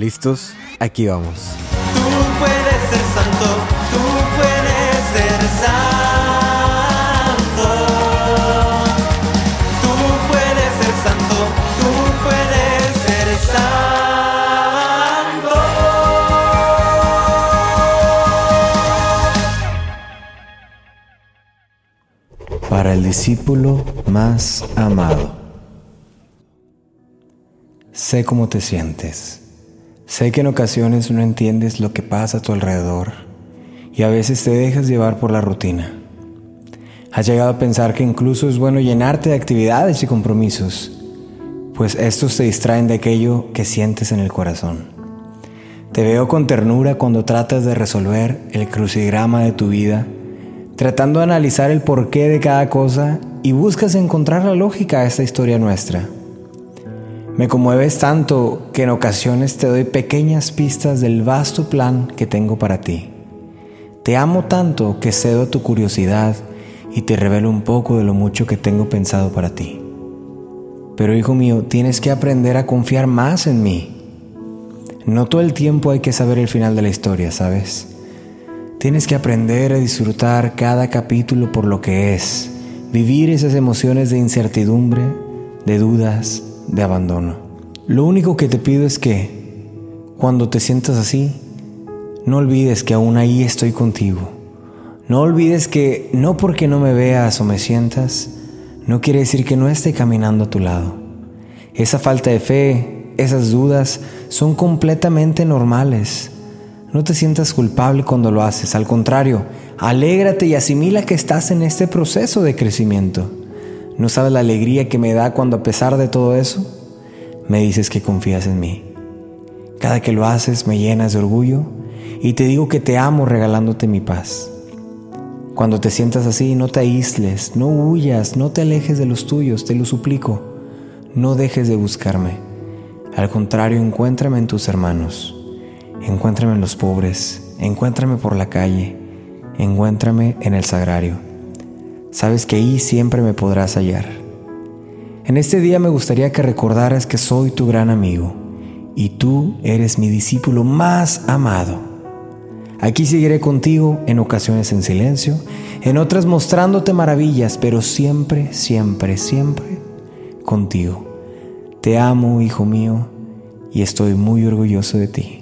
¿Listos? Aquí vamos. Tú puedes ser santo, tú puedes ser santo. Tú puedes ser santo, tú puedes ser santo. Para el discípulo más amado. Sé cómo te sientes. Sé que en ocasiones no entiendes lo que pasa a tu alrededor y a veces te dejas llevar por la rutina. Has llegado a pensar que incluso es bueno llenarte de actividades y compromisos, pues estos te distraen de aquello que sientes en el corazón. Te veo con ternura cuando tratas de resolver el crucigrama de tu vida, tratando de analizar el porqué de cada cosa y buscas encontrar la lógica a esta historia nuestra. Me conmueves tanto que en ocasiones te doy pequeñas pistas del vasto plan que tengo para ti. Te amo tanto que cedo a tu curiosidad y te revelo un poco de lo mucho que tengo pensado para ti. Pero hijo mío, tienes que aprender a confiar más en mí. No todo el tiempo hay que saber el final de la historia, ¿sabes? Tienes que aprender a disfrutar cada capítulo por lo que es, vivir esas emociones de incertidumbre, de dudas, de abandono. Lo único que te pido es que, cuando te sientas así, no olvides que aún ahí estoy contigo. No olvides que no porque no me veas o me sientas, no quiere decir que no esté caminando a tu lado. Esa falta de fe, esas dudas, son completamente normales. No te sientas culpable cuando lo haces, al contrario, alégrate y asimila que estás en este proceso de crecimiento. ¿No sabes la alegría que me da cuando a pesar de todo eso, me dices que confías en mí? Cada que lo haces me llenas de orgullo y te digo que te amo regalándote mi paz. Cuando te sientas así, no te aísles, no huyas, no te alejes de los tuyos, te lo suplico. No dejes de buscarme. Al contrario, encuéntrame en tus hermanos. Encuéntrame en los pobres. Encuéntrame por la calle. Encuéntrame en el sagrario. Sabes que ahí siempre me podrás hallar. En este día me gustaría que recordaras que soy tu gran amigo y tú eres mi discípulo más amado. Aquí seguiré contigo en ocasiones en silencio, en otras mostrándote maravillas, pero siempre, siempre, siempre contigo. Te amo, hijo mío, y estoy muy orgulloso de ti.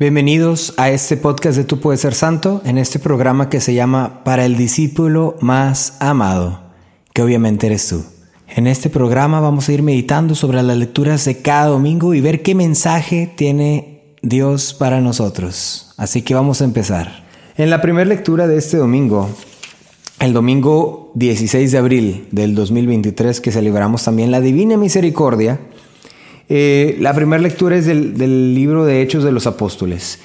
Bienvenidos a este podcast de Tú puedes ser santo, en este programa que se llama Para el discípulo más amado, que obviamente eres tú. En este programa vamos a ir meditando sobre las lecturas de cada domingo y ver qué mensaje tiene Dios para nosotros. Así que vamos a empezar. En la primera lectura de este domingo, el domingo 16 de abril del 2023, que celebramos también la Divina Misericordia, eh, la primera lectura es del, libro de Hechos de los Apóstoles.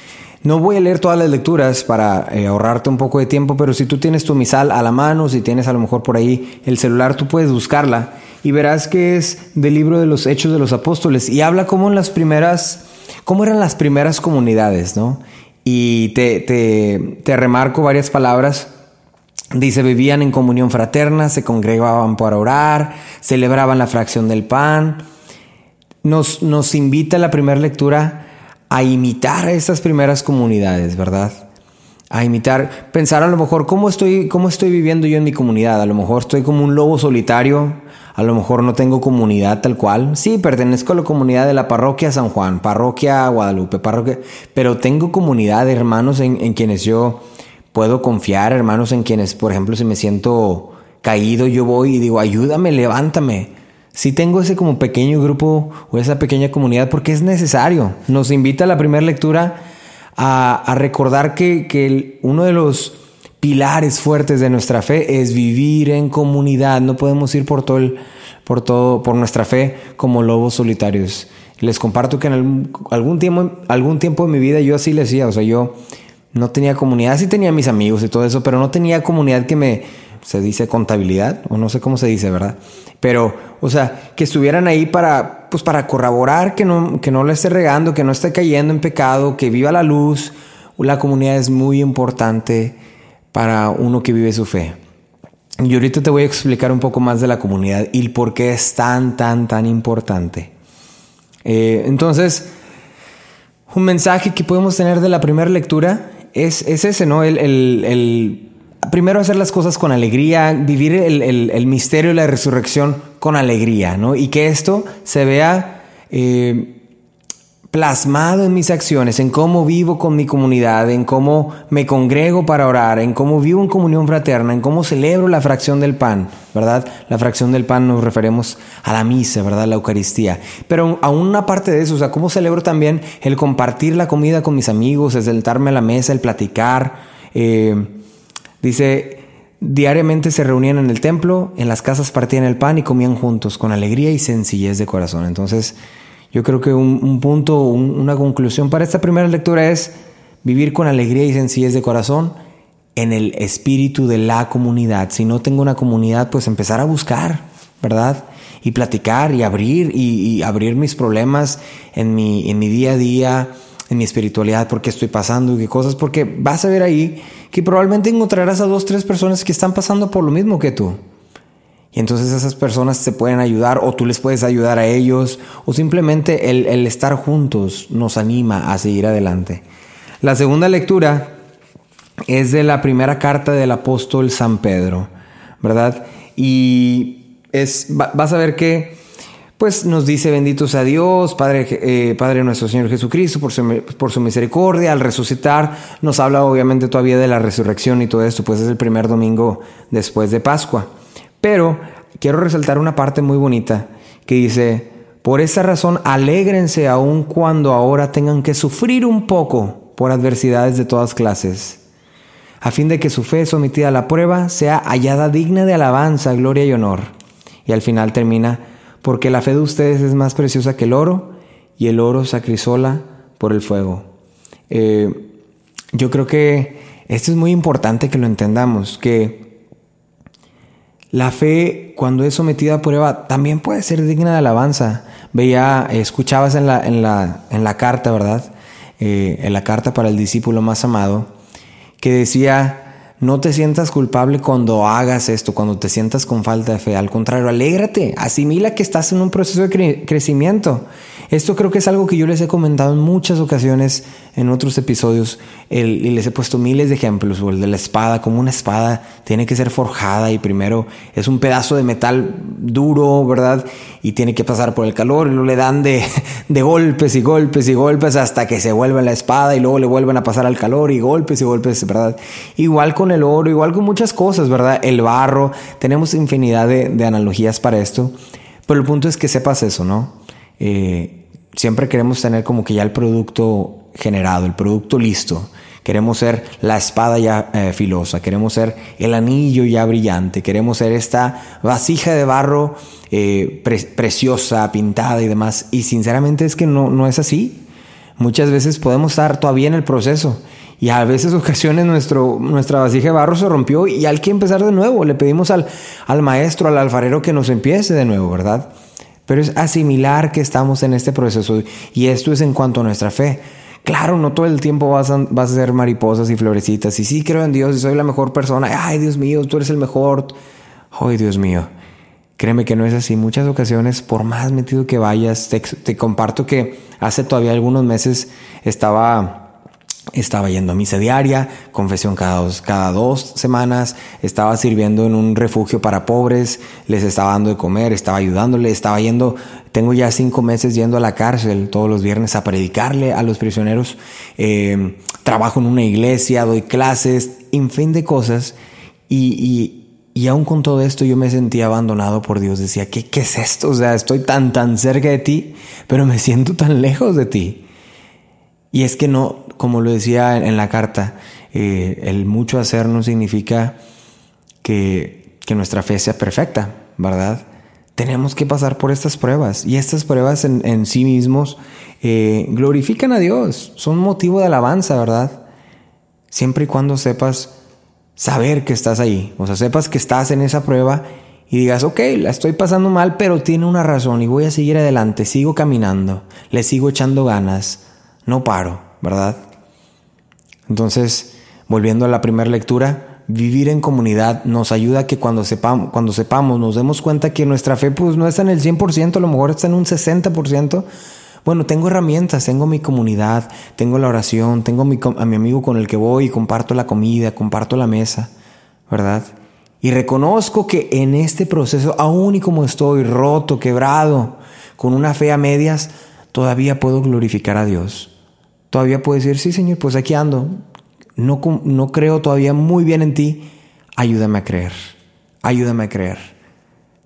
No voy a leer todas las lecturas para eh, ahorrarte un poco de tiempo, pero si tú tienes tu misal a la mano, si tienes a lo mejor por ahí el celular, tú puedes buscarla y verás que es del libro de los Hechos de los Apóstoles y habla cómo en las primeras, cómo eran las primeras comunidades, ¿no? Y te, te, te remarco varias palabras. Dice, vivían en comunión fraterna, se congregaban para orar, celebraban la fracción del pan, nos, nos invita la primera lectura a imitar a estas primeras comunidades, ¿verdad? A imitar, pensar a lo mejor cómo estoy, cómo estoy viviendo yo en mi comunidad. A lo mejor estoy como un lobo solitario, a lo mejor no tengo comunidad tal cual. Sí, pertenezco a la comunidad de la parroquia San Juan, parroquia Guadalupe, pero tengo comunidad de hermanos en, en quienes yo puedo confiar, hermanos en quienes, por ejemplo, si me siento caído, yo voy y digo, ayúdame, levántame si tengo ese como pequeño grupo o esa pequeña comunidad porque es necesario. Nos invita a la primera lectura a, recordar que, uno de los pilares fuertes de nuestra fe es vivir en comunidad. No podemos ir por todo el, por todo, por nuestra fe como lobos solitarios. Les comparto que en algún tiempo, algún tiempo de mi vida yo así le decía, o sea, yo no tenía comunidad, sí tenía mis amigos y todo eso, pero no tenía comunidad que me, se dice contabilidad, o no sé cómo se dice, ¿verdad? Pero, o sea, que estuvieran ahí para, pues para corroborar que no, que no le esté regando, que no esté cayendo en pecado, que viva la luz. La comunidad es muy importante para uno que vive su fe. Y ahorita te voy a explicar un poco más de la comunidad y por qué es tan, tan, tan importante. Eh, entonces, un mensaje que podemos tener de la primera lectura es, es ese, ¿no? El, el, el, primero hacer las cosas con alegría, vivir el, misterio de la resurrección con alegría, ¿no? Y que esto se vea... Eh, plasmado en mis acciones, en cómo vivo con mi comunidad, en cómo me congrego para orar, en cómo vivo en comunión fraterna, en cómo celebro la fracción del pan, ¿verdad? La fracción del pan nos referimos a la misa, ¿verdad? La Eucaristía. Pero a una parte de eso, o sea, cómo celebro también el compartir la comida con mis amigos, el sentarme a la mesa, el platicar. Eh, dice, diariamente se reunían en el templo, en las casas partían el pan y comían juntos, con alegría y sencillez de corazón. Entonces, yo creo que un, punto, una conclusión para esta primera lectura es vivir con alegría y sencillez de corazón en el espíritu de la comunidad. Si no tengo una comunidad, pues empezar a buscar, ¿verdad? Y platicar y abrir y, abrir mis problemas en mi, en mi día a día, en mi espiritualidad, por qué estoy pasando y qué cosas, porque vas a ver ahí que probablemente encontrarás a dos, tres personas que están pasando por lo mismo que tú. Y entonces esas personas te pueden ayudar o tú les puedes ayudar a ellos o simplemente el, estar juntos nos anima a seguir adelante. La segunda lectura es de la primera carta del apóstol San Pedro, ¿verdad? Y es, vas a ver que pues nos dice bendito sea Dios, Padre, eh, Padre nuestro Señor Jesucristo, por su, por su misericordia, al resucitar, nos habla obviamente todavía de la resurrección y todo esto, pues es el primer domingo después de Pascua. Pero quiero resaltar una parte muy bonita que dice, por esa razón alégrense aun cuando ahora tengan que sufrir un poco por adversidades de todas clases, a fin de que su fe sometida a la prueba sea hallada digna de alabanza, gloria y honor. Y al final termina, porque la fe de ustedes es más preciosa que el oro, y el oro sacrisola por el fuego. Eh, yo creo que esto es muy importante que lo entendamos, que la fe, cuando es sometida a prueba, también puede ser digna de alabanza. Veía, escuchabas en la, en la, en la carta, ¿verdad? Eh, en la carta para el discípulo más amado, que decía, no te sientas culpable cuando hagas esto, cuando te sientas con falta de fe. Al contrario, alégrate, asimila que estás en un proceso de crecimiento. Esto creo que es algo que yo les he comentado en muchas ocasiones en otros episodios y les he puesto miles de ejemplos. O el de la espada, como una espada tiene que ser forjada y primero es un pedazo de metal duro, ¿verdad? Y tiene que pasar por el calor y luego le dan de, de golpes y golpes y golpes hasta que se vuelve la espada y luego le vuelven a pasar al calor y golpes y golpes, ¿verdad? Igual con el oro, igual con muchas cosas, ¿verdad? El barro, tenemos infinidad de, de analogías para esto. Pero el punto es que sepas eso, ¿no? Eh, siempre queremos tener como que ya el producto generado, el producto listo. Queremos ser la espada ya eh, filosa, queremos ser el anillo ya brillante, queremos ser esta vasija de barro eh, preciosa, pintada y demás. Y sinceramente es que no, no es así. Muchas veces podemos estar todavía en el proceso y a veces ocasiones nuestro, nuestra vasija de barro se rompió y hay que empezar de nuevo. Le pedimos al, al maestro, al alfarero que nos empiece de nuevo, ¿verdad? Pero es asimilar que estamos en este proceso y esto es en cuanto a nuestra fe. Claro, no todo el tiempo vas a, vas a ser mariposas y florecitas. Y sí creo en Dios y soy la mejor persona. Ay, Dios mío, tú eres el mejor. Ay, Dios mío. Créeme que no es así. Muchas ocasiones, por más metido que vayas, te, te comparto que hace todavía algunos meses estaba estaba yendo a misa diaria, confesión cada dos, cada dos semanas, estaba sirviendo en un refugio para pobres, les estaba dando de comer, estaba ayudándole, estaba yendo, tengo ya cinco meses yendo a la cárcel todos los viernes a predicarle a los prisioneros, eh, trabajo en una iglesia, doy clases, en fin de cosas, y, y, y, aún con todo esto yo me sentía abandonado por Dios, decía, ¿qué, ¿qué es esto? O sea, estoy tan, tan cerca de ti, pero me siento tan lejos de ti. Y es que no, como lo decía en la carta, eh, el mucho hacer no significa que, nuestra fe sea perfecta, ¿verdad? Tenemos que pasar por estas pruebas y estas pruebas en, en sí mismos eh, glorifican a Dios, son motivo de alabanza, ¿verdad? Siempre y cuando sepas saber que estás ahí, o sea, sepas que estás en esa prueba y digas, ok, la estoy pasando mal, pero tiene una razón y voy a seguir adelante, sigo caminando, le sigo echando ganas, no paro, ¿verdad? Entonces, volviendo a la primera lectura, vivir en comunidad nos ayuda a que cuando sepamos, cuando sepamos nos demos cuenta que nuestra fe pues no está en el 100%, a lo mejor está en un 60%, Bueno, tengo herramientas, tengo mi comunidad, tengo la oración, tengo mi, a mi amigo con el que voy y comparto la comida, comparto la mesa, ¿verdad? Y reconozco que en este proceso, aún y como estoy roto, quebrado, con una fe a medias, todavía puedo glorificar a Dios. Todavía puedo decir, sí Señor, pues aquí ando. No, no creo todavía muy bien en ti. Ayúdame a creer. Ayúdame a creer.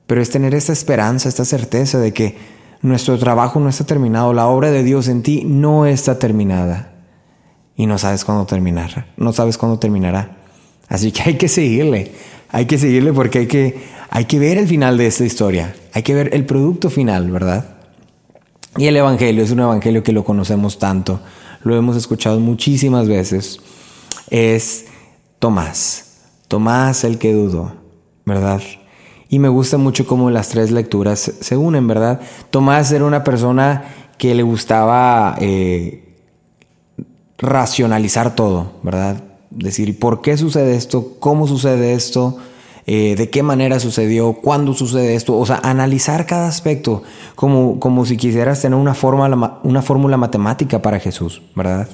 Pero es tener esta esperanza, esta certeza de que nuestro trabajo no está terminado. La obra de Dios en ti no está terminada. Y no sabes cuándo terminará. No sabes cuándo terminará. Así que hay que seguirle. Hay que seguirle porque hay que, hay que ver el final de esta historia. Hay que ver el producto final, ¿verdad? Y el Evangelio es un Evangelio que lo conocemos tanto, lo hemos escuchado muchísimas veces. Es Tomás, Tomás el que dudó, ¿verdad? Y me gusta mucho cómo las tres lecturas se unen, ¿verdad? Tomás era una persona que le gustaba eh, racionalizar todo, ¿verdad? decir, ¿por qué sucede esto? ¿Cómo sucede esto? Eh, ¿De qué manera sucedió? ¿Cuándo sucede esto? O sea, analizar cada aspecto como, como si quisieras tener una, forma, una fórmula matemática para Jesús, ¿verdad?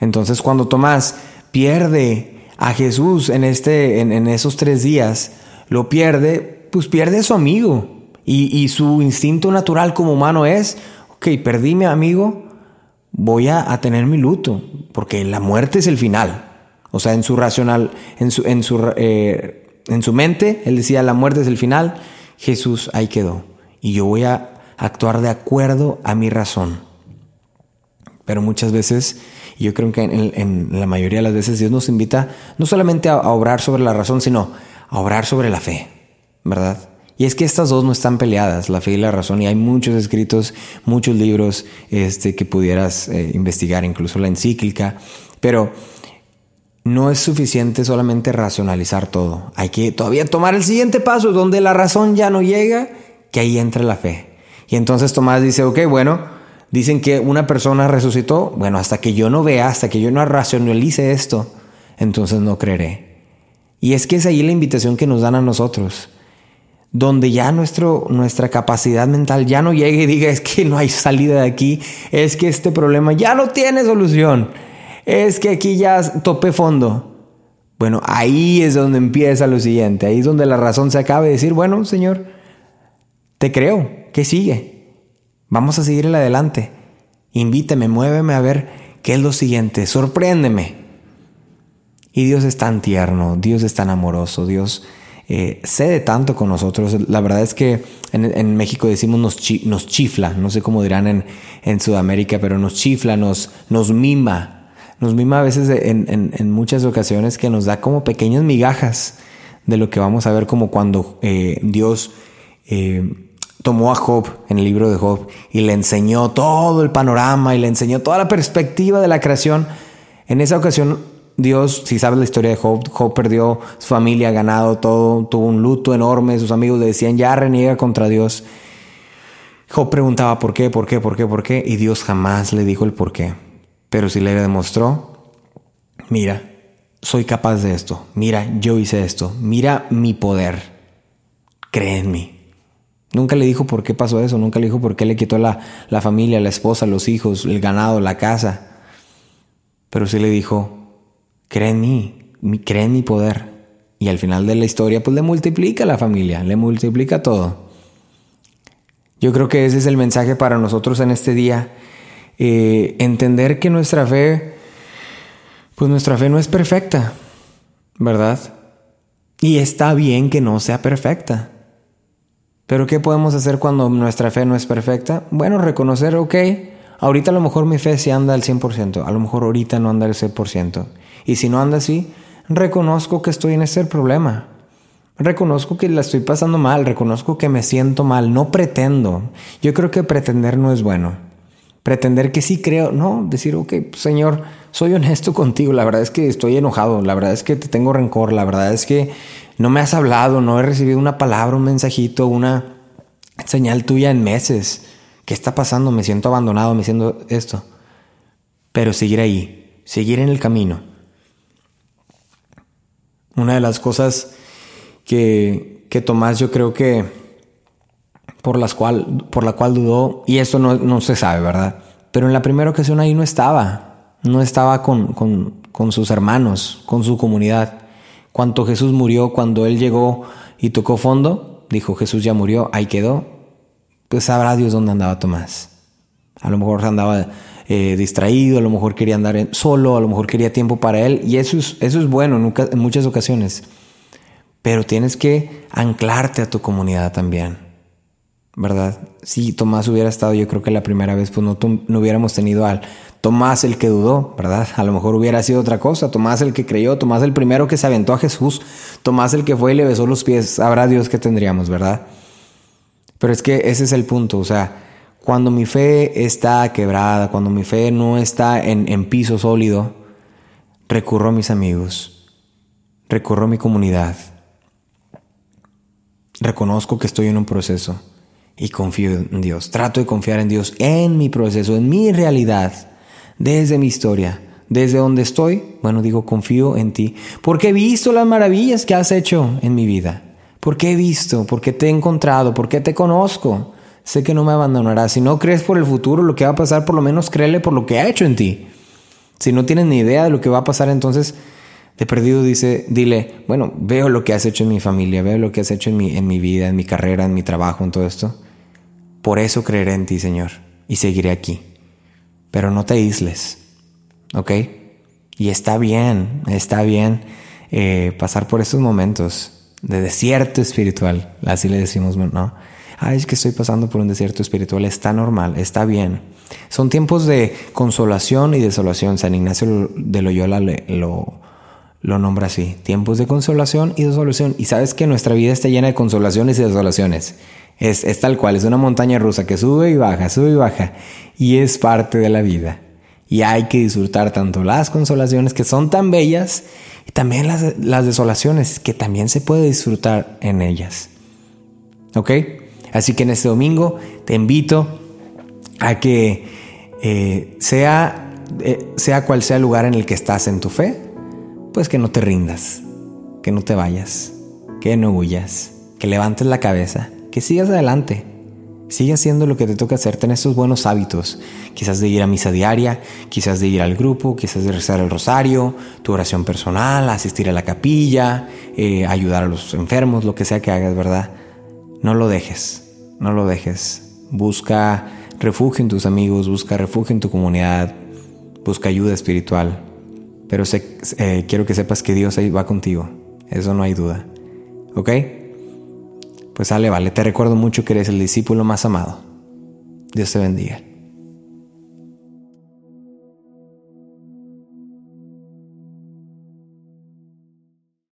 Entonces, cuando Tomás pierde a Jesús en, este, en, esos tres días, lo pierde, pues pierde a su amigo. Y, y su instinto natural como humano es, ok, perdí mi amigo, voy a, tener mi luto, porque la muerte es el final. O sea, en su racional, en su, en su, eh, en su mente, él decía, la muerte es el final, Jesús ahí quedó. Y yo voy a actuar de acuerdo a mi razón. Pero muchas veces, yo creo que en, la mayoría de las veces Dios nos invita no solamente a obrar sobre la razón, sino a obrar sobre la fe, ¿verdad? Y es que estas dos no están peleadas, la fe y la razón, y hay muchos escritos, muchos libros este, que pudieras eh, investigar, incluso la encíclica, pero no es suficiente solamente racionalizar todo. Hay que todavía tomar el siguiente paso, donde la razón ya no llega, que ahí entra la fe. Y entonces Tomás dice, ok, bueno, dicen que una persona resucitó, bueno, hasta que yo no vea, hasta que yo no racionalice esto, entonces no creeré. Y es que es ahí la invitación que nos dan a nosotros donde ya nuestro, nuestra capacidad mental ya no llegue y diga es que no hay salida de aquí, es que este problema ya no tiene solución, es que aquí ya tope fondo. Bueno, ahí es donde empieza lo siguiente, ahí es donde la razón se acaba de decir, bueno, Señor, te creo, ¿qué sigue? Vamos a seguir adelante. Invítame, muéveme a ver qué es lo siguiente, sorpréndeme. Y Dios es tan tierno, Dios es tan amoroso, Dios eh, cede tanto con nosotros. La verdad es que en, México decimos nos, nos, chifla, no sé cómo dirán en, en, Sudamérica, pero nos chifla, nos, nos mima. Nos mima a veces en, muchas ocasiones que nos da como pequeñas migajas de lo que vamos a ver como cuando eh, Dios eh, tomó a Job en el libro de Job y le enseñó todo el panorama y le enseñó toda la perspectiva de la creación. En esa ocasión Dios, si sabes la historia de Job, Job perdió su familia, ganado todo, tuvo un luto enorme, sus amigos le decían, ya reniega contra Dios. Job preguntaba por qué, por qué, por qué, por qué, y Dios jamás le dijo el por qué. Pero si le demostró, mira, soy capaz de esto, mira, yo hice esto, mira mi poder, cree en mí. Nunca le dijo por qué pasó eso, nunca le dijo por qué le quitó la, la familia, la esposa, los hijos, el ganado, la casa. Pero sí le dijo, cree en mí, cree en mi poder. Y al final de la historia, pues le multiplica la familia, le multiplica todo. Yo creo que ese es el mensaje para nosotros en este día. Eh, entender que nuestra fe, pues nuestra fe no es perfecta, ¿verdad? Y está bien que no sea perfecta. Pero ¿qué podemos hacer cuando nuestra fe no es perfecta? Bueno, reconocer, ok, ahorita a lo mejor mi fe sí anda al 100%, a lo mejor ahorita no anda al 100%. Y si no anda así, reconozco que estoy en ese problema. Reconozco que la estoy pasando mal, reconozco que me siento mal, no pretendo. Yo creo que pretender no es bueno. Pretender que sí creo, no, decir, ok, Señor, soy honesto contigo, la verdad es que estoy enojado, la verdad es que te tengo rencor, la verdad es que no me has hablado, no he recibido una palabra, un mensajito, una señal tuya en meses. ¿Qué está pasando? Me siento abandonado, me siento esto. Pero seguir ahí, seguir en el camino una de las cosas que, Tomás yo creo que por, las cual, por la cual dudó, y esto no, no se sabe, ¿verdad? Pero en la primera ocasión ahí no estaba, no estaba con, con, con sus hermanos, con su comunidad. Cuando Jesús murió, cuando él llegó y tocó fondo, dijo Jesús ya murió, ahí quedó, pues sabrá Dios dónde andaba Tomás. A lo mejor andaba eh, distraído, a lo mejor quería andar solo, a lo mejor quería tiempo para él, y eso es, eso es bueno en muchas ocasiones. Pero tienes que anclarte a tu comunidad también, ¿verdad? Si Tomás hubiera estado, yo creo que la primera vez, pues no, no hubiéramos tenido al Tomás el que dudó, ¿verdad? A lo mejor hubiera sido otra cosa. Tomás el que creyó, Tomás el primero que se aventó a Jesús, Tomás el que fue y le besó los pies. Habrá Dios que tendríamos, ¿verdad? Pero es que ese es el punto, o sea, cuando mi fe está quebrada, cuando mi fe no está en, en piso sólido, recurro a mis amigos, recurro a mi comunidad, reconozco que estoy en un proceso y confío en Dios. Trato de confiar en Dios en mi proceso, en mi realidad, desde mi historia, desde donde estoy. Bueno, digo, confío en ti, porque he visto las maravillas que has hecho en mi vida, porque he visto, porque te he encontrado, porque te conozco. Sé que no me abandonarás. Si no crees por el futuro lo que va a pasar, por lo menos créele por lo que ha hecho en ti. Si no tienes ni idea de lo que va a pasar, entonces de perdido dice, dile, bueno, veo lo que has hecho en mi familia, veo lo que has hecho en mi, en mi vida, en mi carrera, en mi trabajo, en todo esto. Por eso creeré en ti, Señor, y seguiré aquí. Pero no te aísles, ¿ok? Y está bien, está bien eh, pasar por estos momentos de desierto espiritual, así le decimos, ¿no? Ay, es que estoy pasando por un desierto espiritual, está normal, está bien. Son tiempos de consolación y desolación. San Ignacio de Loyola lo, lo nombra así, tiempos de consolación y desolación. Y sabes que nuestra vida está llena de consolaciones y desolaciones. Es, es, tal cual, es una montaña rusa que sube y baja, sube y baja. Y es parte de la vida. Y hay que disfrutar tanto las consolaciones que son tan bellas y también las, las desolaciones que también se puede disfrutar en ellas. ¿Ok? Así que en este domingo te invito a que eh, sea, eh, sea cual sea el lugar en el que estás en tu fe, pues que no te rindas, que no te vayas, que no huyas, que levantes la cabeza, que sigas adelante. Sigue haciendo lo que te toca hacer, ten esos buenos hábitos, quizás de ir a misa diaria, quizás de ir al grupo, quizás de rezar el rosario, tu oración personal, asistir a la capilla, eh, ayudar a los enfermos, lo que sea que hagas, ¿verdad? No lo dejes, no lo dejes. Busca refugio en tus amigos, busca refugio en tu comunidad, busca ayuda espiritual, pero sé, eh, quiero que sepas que Dios ahí va contigo. Eso no hay duda. ¿Ok? Pues sale, vale. Te recuerdo mucho que eres el discípulo más amado. Dios te bendiga.